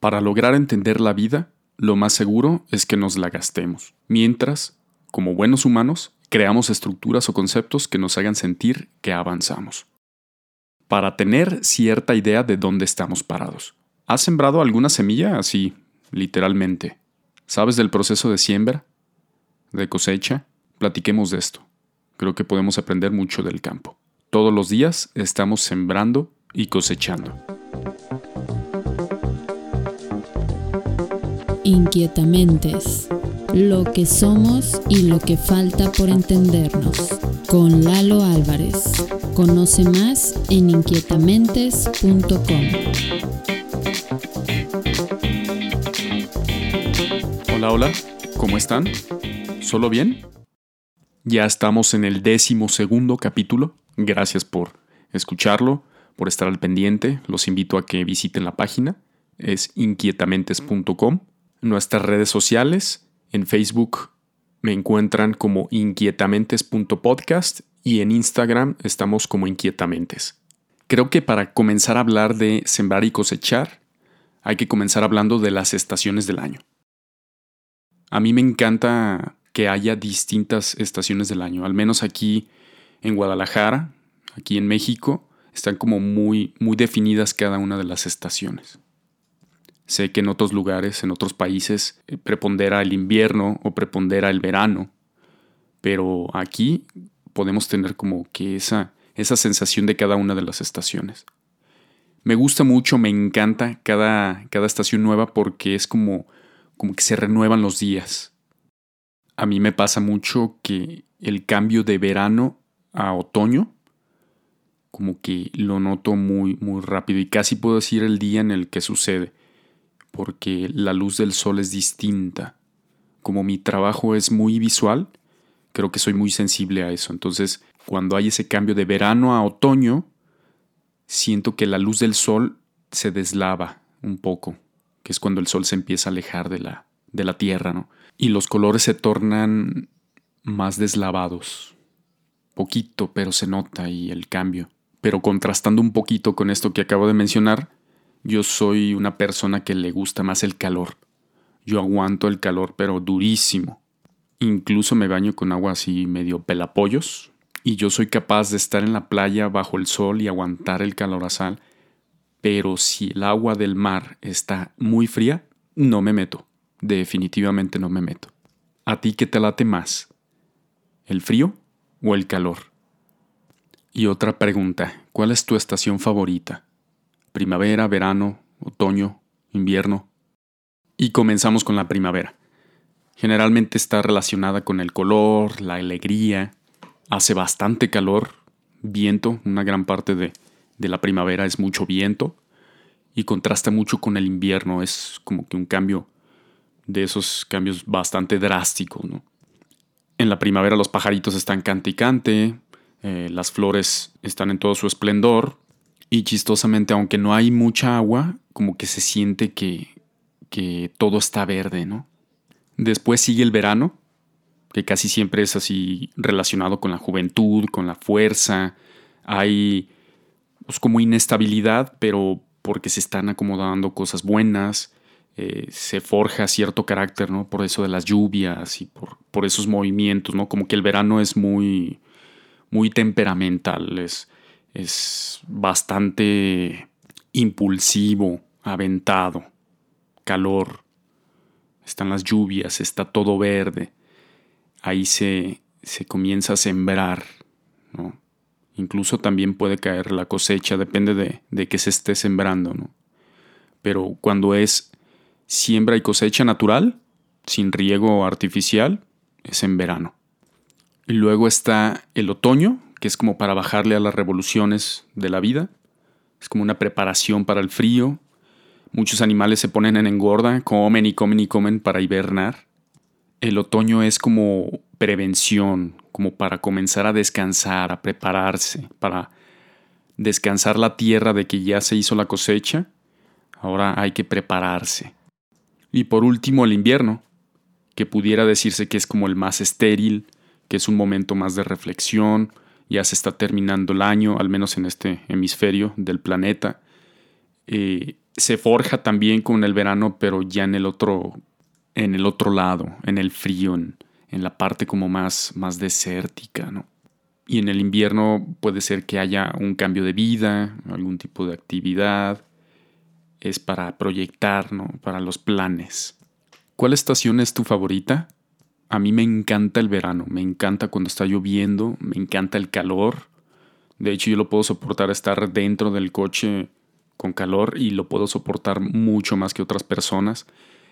Para lograr entender la vida, lo más seguro es que nos la gastemos, mientras, como buenos humanos, creamos estructuras o conceptos que nos hagan sentir que avanzamos. Para tener cierta idea de dónde estamos parados. ¿Has sembrado alguna semilla así, literalmente? ¿Sabes del proceso de siembra? ¿De cosecha? Platiquemos de esto. Creo que podemos aprender mucho del campo. Todos los días estamos sembrando y cosechando. Inquietamentes. Lo que somos y lo que falta por entendernos. Con Lalo Álvarez. Conoce más en inquietamentes.com. Hola, hola, ¿cómo están? ¿Solo bien? Ya estamos en el décimo segundo capítulo. Gracias por escucharlo, por estar al pendiente. Los invito a que visiten la página. Es inquietamentes.com. Nuestras redes sociales, en Facebook me encuentran como inquietamentes.podcast y en Instagram estamos como inquietamentes. Creo que para comenzar a hablar de sembrar y cosechar, hay que comenzar hablando de las estaciones del año. A mí me encanta que haya distintas estaciones del año, al menos aquí en Guadalajara, aquí en México, están como muy, muy definidas cada una de las estaciones. Sé que en otros lugares, en otros países, eh, prepondera el invierno o prepondera el verano, pero aquí podemos tener como que esa, esa sensación de cada una de las estaciones. Me gusta mucho, me encanta cada, cada estación nueva porque es como, como que se renuevan los días. A mí me pasa mucho que el cambio de verano a otoño, como que lo noto muy, muy rápido y casi puedo decir el día en el que sucede porque la luz del sol es distinta. Como mi trabajo es muy visual, creo que soy muy sensible a eso. Entonces, cuando hay ese cambio de verano a otoño, siento que la luz del sol se deslava un poco, que es cuando el sol se empieza a alejar de la, de la tierra, ¿no? Y los colores se tornan más deslavados. Poquito, pero se nota ahí el cambio. Pero contrastando un poquito con esto que acabo de mencionar, yo soy una persona que le gusta más el calor. Yo aguanto el calor, pero durísimo. Incluso me baño con agua así medio pelapollos. Y yo soy capaz de estar en la playa bajo el sol y aguantar el calor a sal. Pero si el agua del mar está muy fría, no me meto. Definitivamente no me meto. ¿A ti qué te late más? ¿El frío o el calor? Y otra pregunta, ¿cuál es tu estación favorita? Primavera, verano, otoño, invierno. Y comenzamos con la primavera. Generalmente está relacionada con el color, la alegría, hace bastante calor, viento, una gran parte de, la primavera es mucho viento y contrasta mucho con el invierno, es como que un cambio de esos cambios bastante drásticos. En la primavera los pajaritos están cante y cante, eh, las flores están en todo su esplendor, y chistosamente, aunque no hay mucha agua, como que se siente que, que todo está verde, ¿no? Después sigue el verano, que casi siempre es así relacionado con la juventud, con la fuerza. Hay pues, como inestabilidad, pero porque se están acomodando cosas buenas, eh, se forja cierto carácter, ¿no? Por eso de las lluvias y por, por, esos movimientos, ¿no? Como que el verano es muy, muy temperamental, es, es bastante impulsivo, aventado, calor, están las lluvias, está todo verde, ahí se, se comienza a sembrar, ¿no? Incluso también puede caer la cosecha, depende de, de qué se esté sembrando, ¿no? Pero cuando es siembra y cosecha natural, sin riego artificial, es en verano. Y luego está el otoño, que es como para bajarle a las revoluciones de la vida. Es como una preparación para el frío. Muchos animales se ponen en engorda, comen y comen y comen para hibernar. El otoño es como prevención, como para comenzar a descansar, a prepararse, para descansar la tierra de que ya se hizo la cosecha. Ahora hay que prepararse. Y por último el invierno, que pudiera decirse que es como el más estéril, que es un momento más de reflexión, ya se está terminando el año, al menos en este hemisferio del planeta. Eh, se forja también con el verano, pero ya en el otro, en el otro lado, en el frío, en, en la parte como más, más desértica, ¿no? Y en el invierno puede ser que haya un cambio de vida, algún tipo de actividad. Es para proyectar, ¿no? Para los planes. ¿Cuál estación es tu favorita? A mí me encanta el verano, me encanta cuando está lloviendo, me encanta el calor. De hecho, yo lo puedo soportar estar dentro del coche con calor y lo puedo soportar mucho más que otras personas.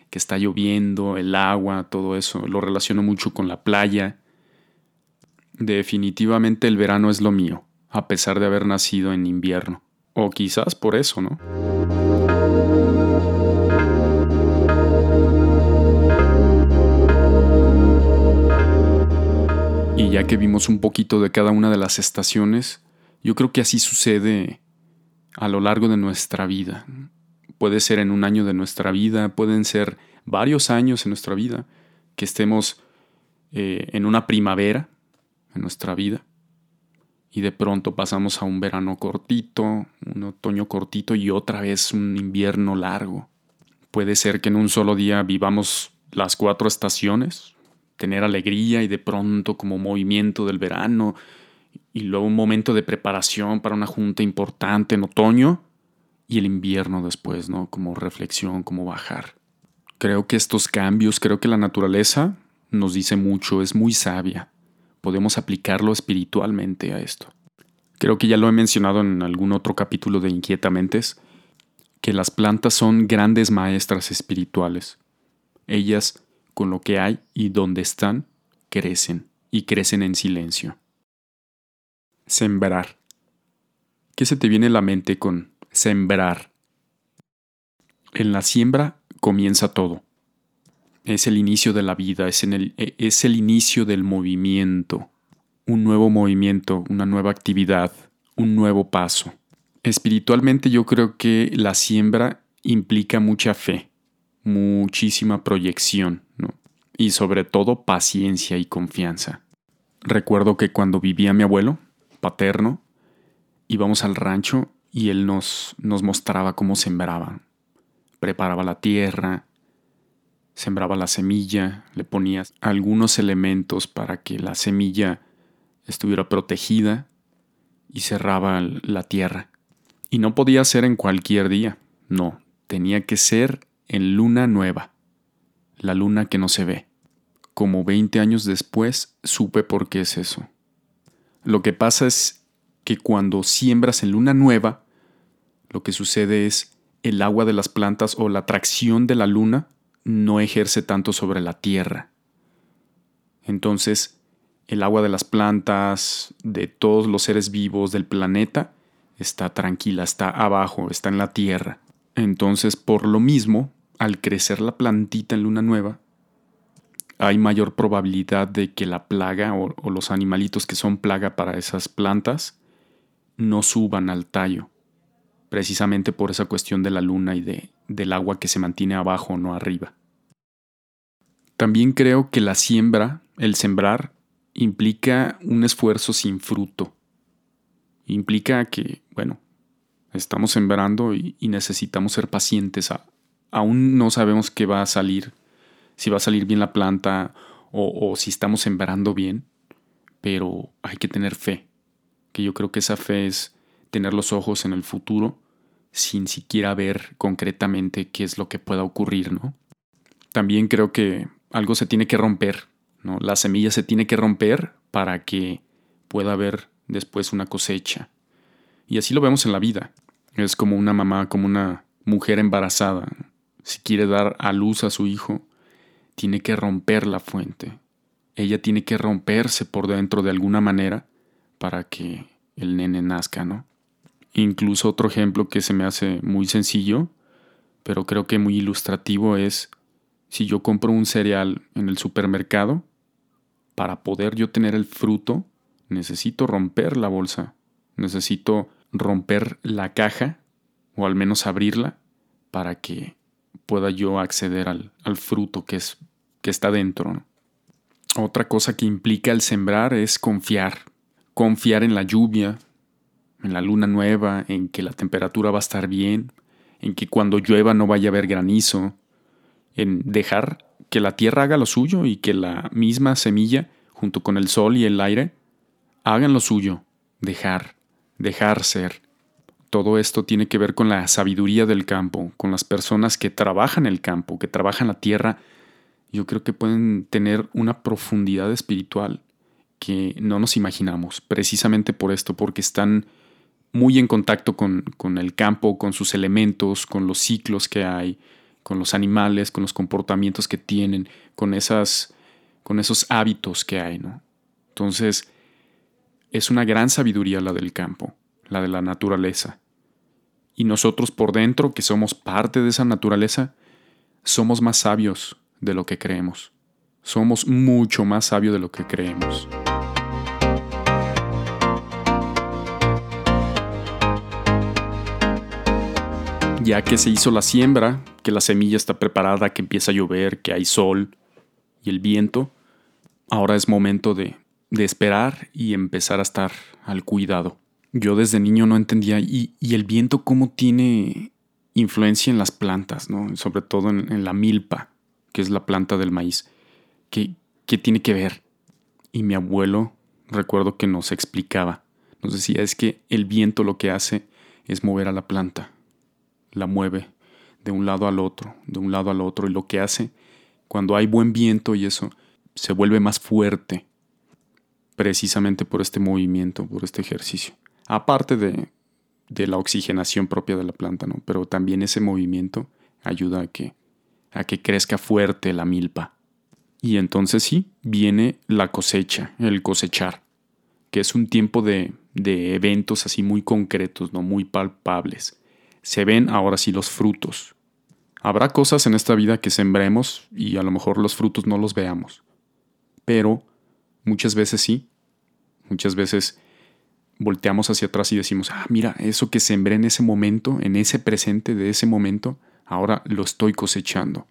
Que está lloviendo, el agua, todo eso. Lo relaciono mucho con la playa Definitivamente el verano es lo mío, a pesar de haber nacido en invierno. O quizás por eso, ¿no? Y ya que vimos un poquito de cada una de las estaciones, yo creo que así sucede a lo largo de nuestra vida. Puede ser en un año de nuestra vida, pueden ser varios años en nuestra vida, que estemos eh, en una primavera, en nuestra vida. Y de pronto pasamos a un verano cortito, un otoño cortito y otra vez un invierno largo. Puede ser que en un solo día vivamos las cuatro estaciones, tener alegría y de pronto como movimiento del verano y luego un momento de preparación para una junta importante en otoño y el invierno después, ¿no? Como reflexión, como bajar. Creo que estos cambios, creo que la naturaleza nos dice mucho, es muy sabia podemos aplicarlo espiritualmente a esto. Creo que ya lo he mencionado en algún otro capítulo de Inquietamentes, que las plantas son grandes maestras espirituales. Ellas, con lo que hay y donde están, crecen y crecen en silencio. Sembrar. ¿Qué se te viene a la mente con sembrar? En la siembra comienza todo es el inicio de la vida, es, en el, e, es el inicio del movimiento, un nuevo movimiento, una nueva actividad, un nuevo paso. Espiritualmente yo creo que la siembra implica mucha fe, muchísima proyección, y sobre todo paciencia y confianza. Recuerdo que cuando vivía mi abuelo, paterno, íbamos al rancho y él nos, nos mostraba cómo sembraba. Preparaba la tierra, sembraba la semilla, le ponía algunos elementos para que la semilla estuviera protegida y cerraba la tierra. Y no podía ser en cualquier día, no, tenía que ser en luna nueva, la luna que no se ve. Como 20 años después supe por qué es eso. Lo que pasa es que cuando siembras en luna nueva, lo que sucede es el agua de las plantas o la atracción de la luna no ejerce tanto sobre la tierra. Entonces, el agua de las plantas, de todos los seres vivos del planeta, está tranquila, está abajo, está en la tierra. Entonces, por lo mismo, al crecer la plantita en luna nueva, hay mayor probabilidad de que la plaga o, los animalitos que son plaga para esas plantas no suban al tallo, precisamente por esa cuestión de la luna y de, del agua que se mantiene abajo, no arriba. También creo que la siembra, el sembrar, implica un esfuerzo sin fruto. Implica que, bueno, estamos sembrando y, necesitamos ser pacientes. Aún no sabemos qué va a salir, si va a salir bien la planta o, si estamos sembrando bien, pero hay que tener fe. Que yo creo que esa fe es tener los ojos en el futuro sin siquiera ver concretamente qué es lo que pueda ocurrir, ¿no? También creo que algo se tiene que romper, ¿no? La semilla se tiene que romper para que pueda haber después una cosecha. Y así lo vemos en la vida. Es como una mamá, como una mujer embarazada. Si quiere dar a luz a su hijo, tiene que romper la fuente. Ella tiene que romperse por dentro de alguna manera para que el nene nazca, ¿no? Incluso otro ejemplo que se me hace muy sencillo, pero creo que muy ilustrativo es si yo compro un cereal en el supermercado, para poder yo tener el fruto, necesito romper la bolsa, necesito romper la caja o al menos abrirla para que pueda yo acceder al, fruto que, es, que está dentro. Otra cosa que implica el sembrar es confiar, confiar en la lluvia, en la luna nueva, en que la temperatura va a estar bien, en que cuando llueva no vaya a haber granizo, en dejar que la tierra haga lo suyo y que la misma semilla, junto con el sol y el aire, hagan lo suyo, dejar, dejar ser. Todo esto tiene que ver con la sabiduría del campo, con las personas que trabajan el campo, que trabajan la tierra. Yo creo que pueden tener una profundidad espiritual que no nos imaginamos, precisamente por esto, porque están muy en contacto con, con el campo, con sus elementos, con los ciclos que hay, con los animales, con los comportamientos que tienen, con, esas, con esos hábitos que hay. ¿no? Entonces, es una gran sabiduría la del campo, la de la naturaleza. Y nosotros por dentro, que somos parte de esa naturaleza, somos más sabios de lo que creemos. Somos mucho más sabios de lo que creemos. Ya que se hizo la siembra, que la semilla está preparada, que empieza a llover, que hay sol y el viento, ahora es momento de de esperar y empezar a estar al cuidado. Yo desde niño no entendía y, el viento cómo tiene influencia en las plantas, ¿no? sobre todo en, la milpa, que es la planta del maíz. ¿Qué, ¿Qué tiene que ver? Y mi abuelo, recuerdo que nos explicaba, nos decía, es que el viento lo que hace es mover a la planta, la mueve de un lado al otro, de un lado al otro, y lo que hace, cuando hay buen viento y eso, se vuelve más fuerte, precisamente por este movimiento, por este ejercicio. Aparte de, de la oxigenación propia de la planta, ¿no? Pero también ese movimiento ayuda a que, a que crezca fuerte la milpa. Y entonces sí, viene la cosecha, el cosechar, que es un tiempo de, de eventos así muy concretos, ¿no? muy palpables. Se ven ahora sí los frutos. Habrá cosas en esta vida que sembremos y a lo mejor los frutos no los veamos. Pero Muchas veces sí. Muchas veces volteamos hacia atrás y decimos, ah, mira, eso que sembré en ese momento, en ese presente de ese momento, ahora lo estoy cosechando.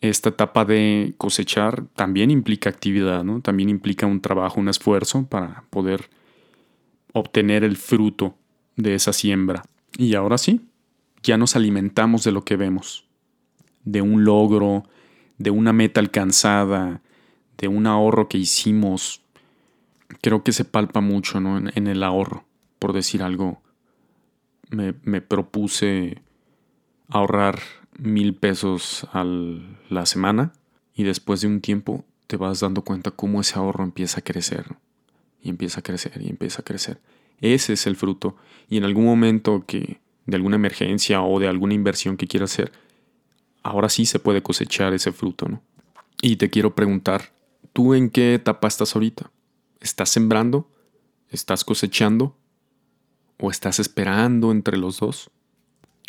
Esta etapa de cosechar también implica actividad, ¿no? También implica un trabajo, un esfuerzo para poder obtener el fruto de esa siembra. Y ahora sí, ya nos alimentamos de lo que vemos, de un logro, de una meta alcanzada, de un ahorro que hicimos, creo que se palpa mucho en, el ahorro, por decir algo. Me, propuse ahorrar mil pesos a la semana y después de un tiempo te vas dando cuenta cómo ese ahorro empieza a crecer y empieza a crecer y empieza a crecer. Ese es el fruto y en algún momento que de alguna emergencia o de alguna inversión que quieras hacer, ahora sí se puede cosechar ese fruto, ¿no? Y te quiero preguntar, ¿Tú en qué etapa estás ahorita? ¿Estás sembrando? ¿Estás cosechando? ¿O estás esperando entre los dos?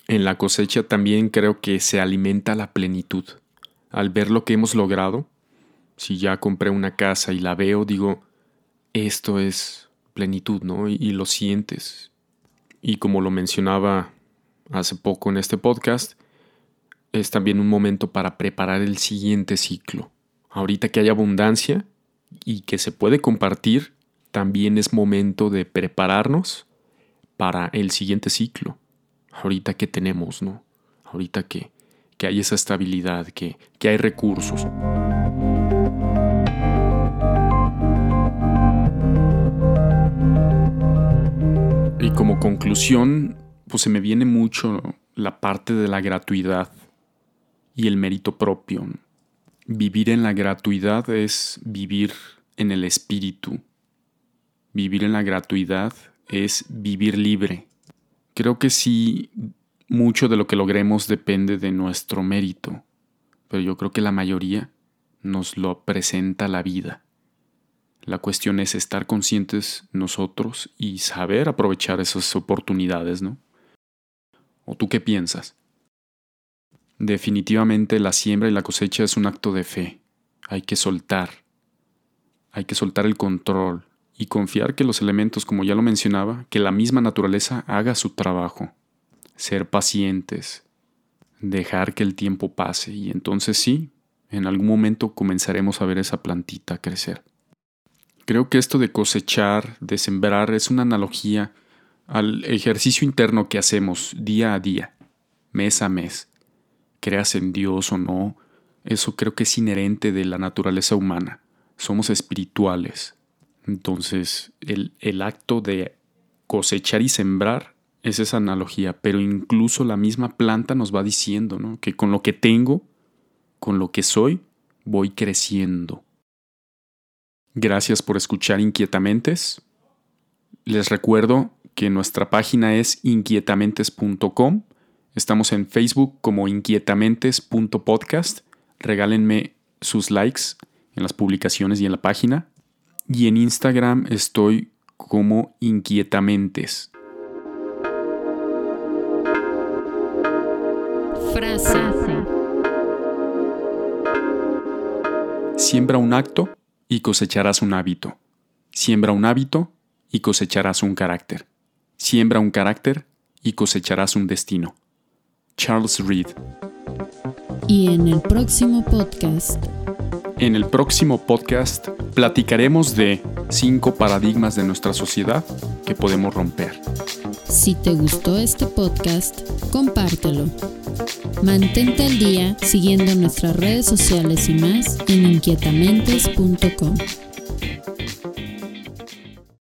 En la cosecha también creo que se alimenta la plenitud. Al ver lo que hemos logrado, si ya compré una casa y la veo, digo, esto es plenitud, ¿no? Y, lo sientes. Y como lo mencionaba hace poco en este podcast, es también un momento para preparar el siguiente ciclo ahorita que hay abundancia y que se puede compartir, también es momento de prepararnos para el siguiente ciclo. Ahorita que tenemos, ¿no? Ahorita que, que hay esa estabilidad, que, que hay recursos. Y como conclusión, pues se me viene mucho la parte de la gratuidad y el mérito propio. Vivir en la gratuidad es vivir en el espíritu. Vivir en la gratuidad es vivir libre. Creo que sí, mucho de lo que logremos depende de nuestro mérito, pero yo creo que la mayoría nos lo presenta la vida. La cuestión es estar conscientes nosotros y saber aprovechar esas oportunidades, ¿no? ¿O tú qué piensas? Definitivamente la siembra y la cosecha es un acto de fe. Hay que soltar. Hay que soltar el control y confiar que los elementos, como ya lo mencionaba, que la misma naturaleza haga su trabajo. Ser pacientes. Dejar que el tiempo pase y entonces sí, en algún momento comenzaremos a ver esa plantita crecer. Creo que esto de cosechar, de sembrar, es una analogía al ejercicio interno que hacemos día a día mes a mes. Creas en Dios o no, eso creo que es inherente de la naturaleza humana. Somos espirituales. Entonces, el, el acto de cosechar y sembrar es esa analogía, pero incluso la misma planta nos va diciendo ¿no? que con lo que tengo, con lo que soy, voy creciendo. Gracias por escuchar Inquietamentes. Les recuerdo que nuestra página es inquietamentes.com. Estamos en Facebook como inquietamentes.podcast. Regálenme sus likes en las publicaciones y en la página. Y en Instagram estoy como inquietamentes. Frase. Siembra un acto y cosecharás un hábito. Siembra un hábito y cosecharás un carácter. Siembra un carácter y cosecharás un destino. Charles Reed. Y en el próximo podcast. En el próximo podcast platicaremos de cinco paradigmas de nuestra sociedad que podemos romper. Si te gustó este podcast, compártelo. Mantente al día siguiendo nuestras redes sociales y más en inquietamentes.com.